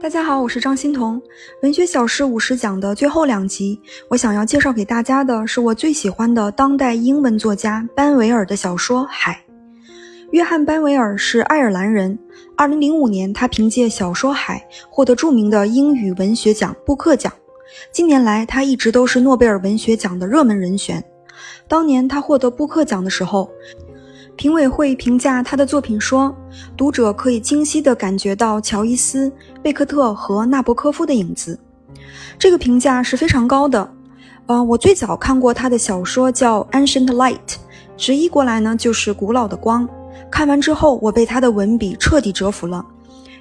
大家好，我是张欣彤。文学小事五十讲的最后两集，我想要介绍给大家的是我最喜欢的当代英文作家班维尔的小说《海》。约翰·班维尔是爱尔兰人。二零零五年，他凭借小说《海》获得著名的英语文学奖布克奖。近年来，他一直都是诺贝尔文学奖的热门人选。当年他获得布克奖的时候，评委会评价他的作品说：“读者可以清晰地感觉到乔伊斯、贝克特和纳博科夫的影子。”这个评价是非常高的。呃，我最早看过他的小说叫《Ancient Light》，直译过来呢就是“古老的光”。看完之后，我被他的文笔彻底折服了。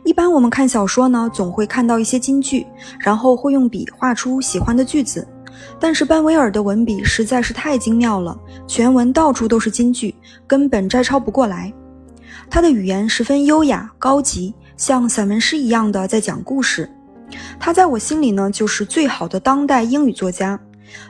一般我们看小说呢，总会看到一些金句，然后会用笔画出喜欢的句子。但是班维尔的文笔实在是太精妙了，全文到处都是金句，根本摘抄不过来。他的语言十分优雅高级，像散文诗一样的在讲故事。他在我心里呢，就是最好的当代英语作家。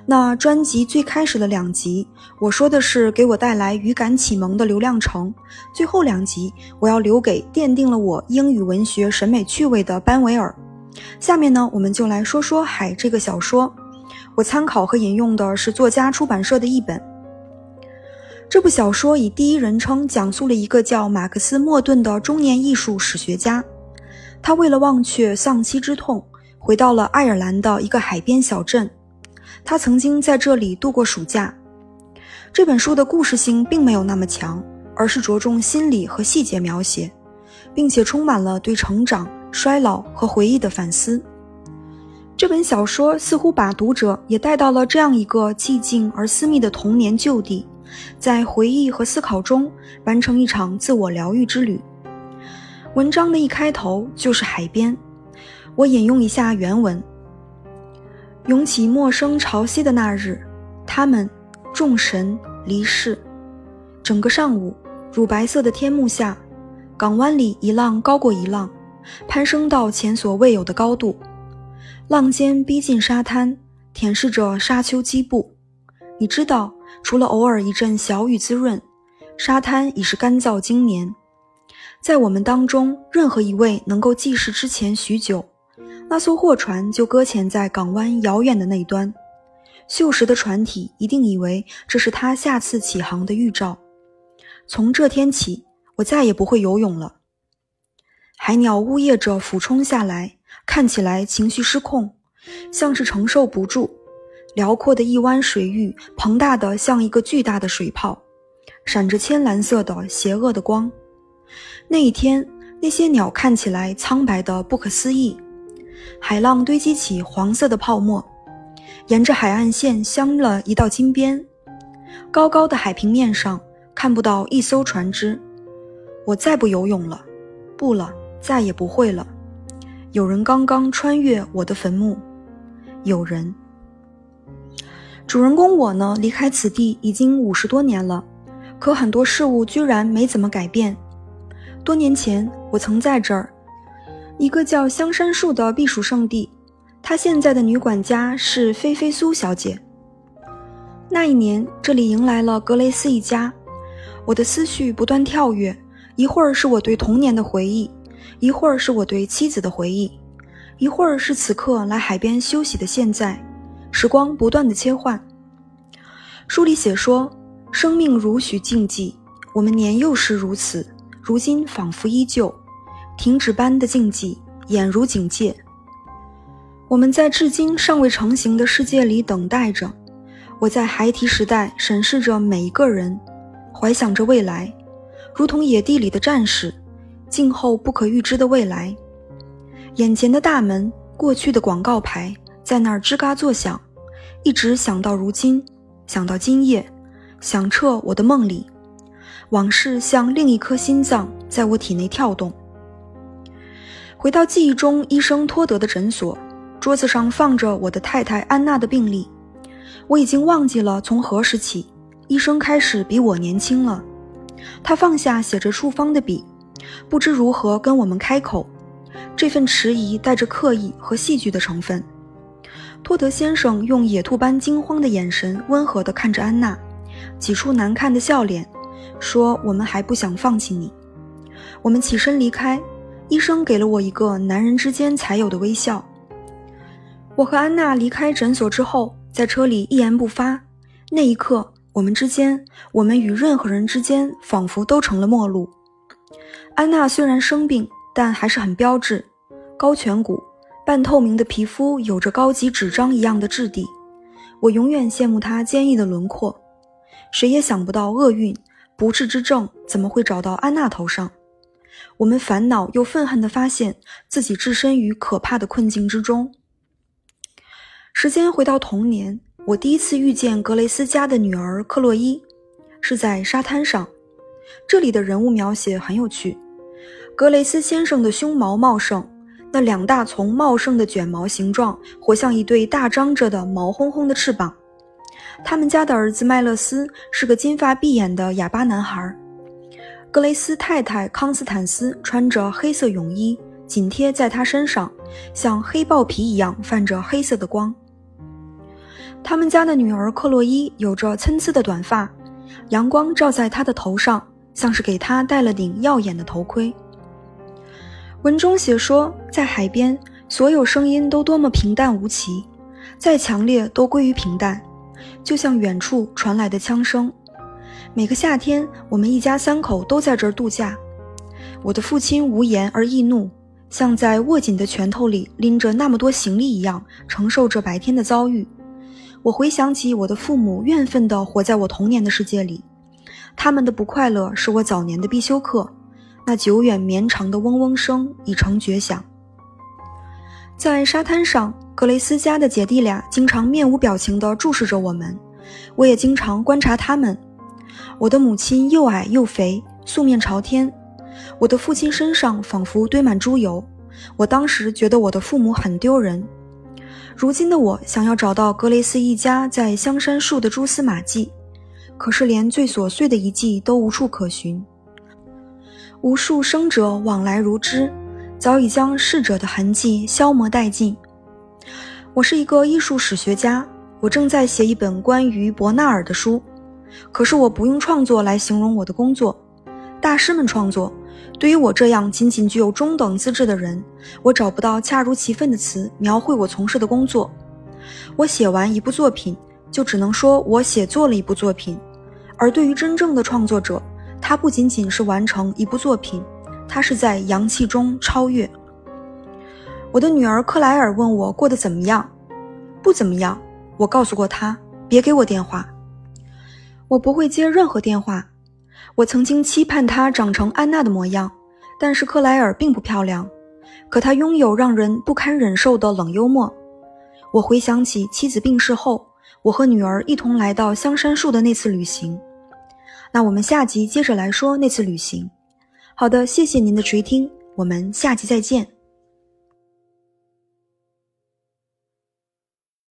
那专辑最开始的两集，我说的是给我带来语感启蒙的刘亮程；最后两集，我要留给奠定了我英语文学审美趣味的班维尔。下面呢，我们就来说说《海》这个小说。我参考和引用的是作家出版社的译本。这部小说以第一人称讲述了一个叫马克思·莫顿的中年艺术史学家，他为了忘却丧妻之痛，回到了爱尔兰的一个海边小镇。他曾经在这里度过暑假。这本书的故事性并没有那么强，而是着重心理和细节描写，并且充满了对成长、衰老和回忆的反思。这本小说似乎把读者也带到了这样一个寂静而私密的童年旧地，在回忆和思考中完成一场自我疗愈之旅。文章的一开头就是海边，我引用一下原文：涌起陌生潮汐的那日，他们众神离世。整个上午，乳白色的天幕下，港湾里一浪高过一浪，攀升到前所未有的高度。浪尖逼近沙滩，舔舐着沙丘基部。你知道，除了偶尔一阵小雨滋润，沙滩已是干燥经年。在我们当中，任何一位能够记事之前许久，那艘货船就搁浅在港湾遥远的那端。锈蚀的船体一定以为这是他下次起航的预兆。从这天起，我再也不会游泳了。海鸟呜咽着俯冲下来。看起来情绪失控，像是承受不住。辽阔的一湾水域庞大的像一个巨大的水泡，闪着铅蓝色的邪恶的光。那一天，那些鸟看起来苍白的不可思议。海浪堆积起黄色的泡沫，沿着海岸线镶了一道金边。高高的海平面上看不到一艘船只。我再不游泳了，不了，再也不会了。有人刚刚穿越我的坟墓，有人。主人公我呢，离开此地已经五十多年了，可很多事物居然没怎么改变。多年前，我曾在这儿，一个叫香山树的避暑胜地。他现在的女管家是菲菲苏小姐。那一年，这里迎来了格雷斯一家。我的思绪不断跳跃，一会儿是我对童年的回忆。一会儿是我对妻子的回忆，一会儿是此刻来海边休息的现在，时光不断的切换。书里写说，生命如许静寂，我们年幼时如此，如今仿佛依旧，停止般的静寂，俨如警戒。我们在至今尚未成型的世界里等待着。我在孩提时代审视着每一个人，怀想着未来，如同野地里的战士。静候不可预知的未来，眼前的大门，过去的广告牌在那儿吱嘎作响，一直想到如今，想到今夜，响彻我的梦里，往事像另一颗心脏在我体内跳动。回到记忆中，医生托德的诊所，桌子上放着我的太太安娜的病历，我已经忘记了从何时起，医生开始比我年轻了。他放下写着处方的笔。不知如何跟我们开口，这份迟疑带着刻意和戏剧的成分。托德先生用野兔般惊慌的眼神，温和地看着安娜，挤出难看的笑脸，说：“我们还不想放弃你。”我们起身离开，医生给了我一个男人之间才有的微笑。我和安娜离开诊所之后，在车里一言不发。那一刻，我们之间，我们与任何人之间，仿佛都成了陌路。安娜虽然生病，但还是很标致，高颧骨，半透明的皮肤，有着高级纸张一样的质地。我永远羡慕她坚毅的轮廓。谁也想不到，厄运不治之症怎么会找到安娜头上？我们烦恼又愤恨地发现自己置身于可怕的困境之中。时间回到童年，我第一次遇见格雷斯家的女儿克洛伊，是在沙滩上。这里的人物描写很有趣。格雷斯先生的胸毛茂盛，那两大丛茂盛的卷毛形状，活像一对大张着的毛烘烘的翅膀。他们家的儿子麦勒斯是个金发碧眼的哑巴男孩。格雷斯太太康斯坦斯穿着黑色泳衣，紧贴在他身上，像黑豹皮一样泛着黑色的光。他们家的女儿克洛伊有着参差的短发，阳光照在她的头上，像是给她戴了顶耀眼的头盔。文中写说，在海边，所有声音都多么平淡无奇，再强烈都归于平淡，就像远处传来的枪声。每个夏天，我们一家三口都在这儿度假。我的父亲无言而易怒，像在握紧的拳头里拎着那么多行李一样，承受着白天的遭遇。我回想起我的父母怨愤地活在我童年的世界里，他们的不快乐是我早年的必修课。那久远绵长的嗡嗡声已成绝响。在沙滩上，格雷斯家的姐弟俩经常面无表情地注视着我们，我也经常观察他们。我的母亲又矮又肥，素面朝天；我的父亲身上仿佛堆满猪油。我当时觉得我的父母很丢人。如今的我想要找到格雷斯一家在香山树的蛛丝马迹，可是连最琐碎的遗迹都无处可寻。无数生者往来如织，早已将逝者的痕迹消磨殆尽。我是一个艺术史学家，我正在写一本关于伯纳尔的书，可是我不用创作来形容我的工作。大师们创作。对于我这样仅仅具有中等资质的人，我找不到恰如其分的词描绘我从事的工作。我写完一部作品，就只能说我写作了一部作品。而对于真正的创作者，他不仅仅是完成一部作品，他是在阳气中超越。我的女儿克莱尔问我过得怎么样，不怎么样。我告诉过她，别给我电话，我不会接任何电话。我曾经期盼她长成安娜的模样，但是克莱尔并不漂亮，可她拥有让人不堪忍受的冷幽默。我回想起妻子病逝后，我和女儿一同来到香山树的那次旅行。那我们下集接着来说那次旅行。好的，谢谢您的垂听，我们下集再见。